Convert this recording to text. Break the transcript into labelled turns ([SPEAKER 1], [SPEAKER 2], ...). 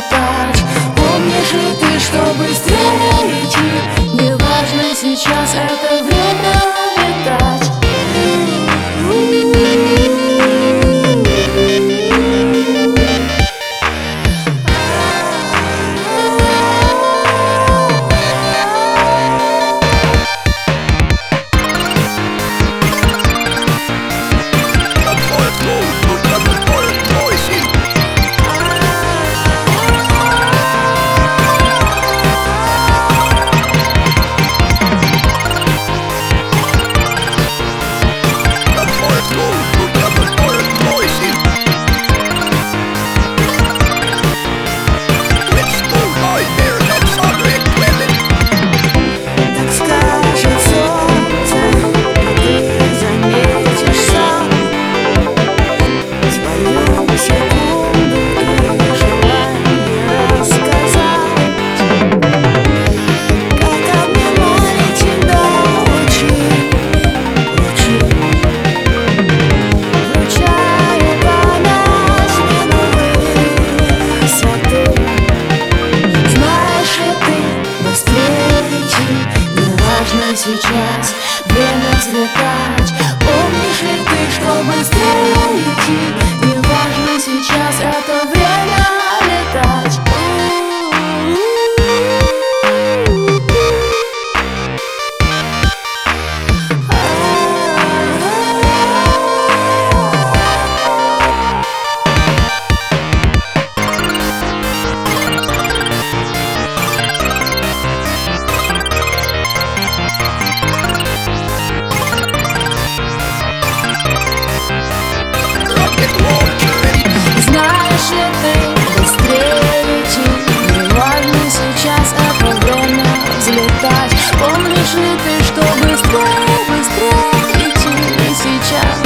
[SPEAKER 1] сейчас время Помнишь ли ты, что быстро, быстро идти сейчас?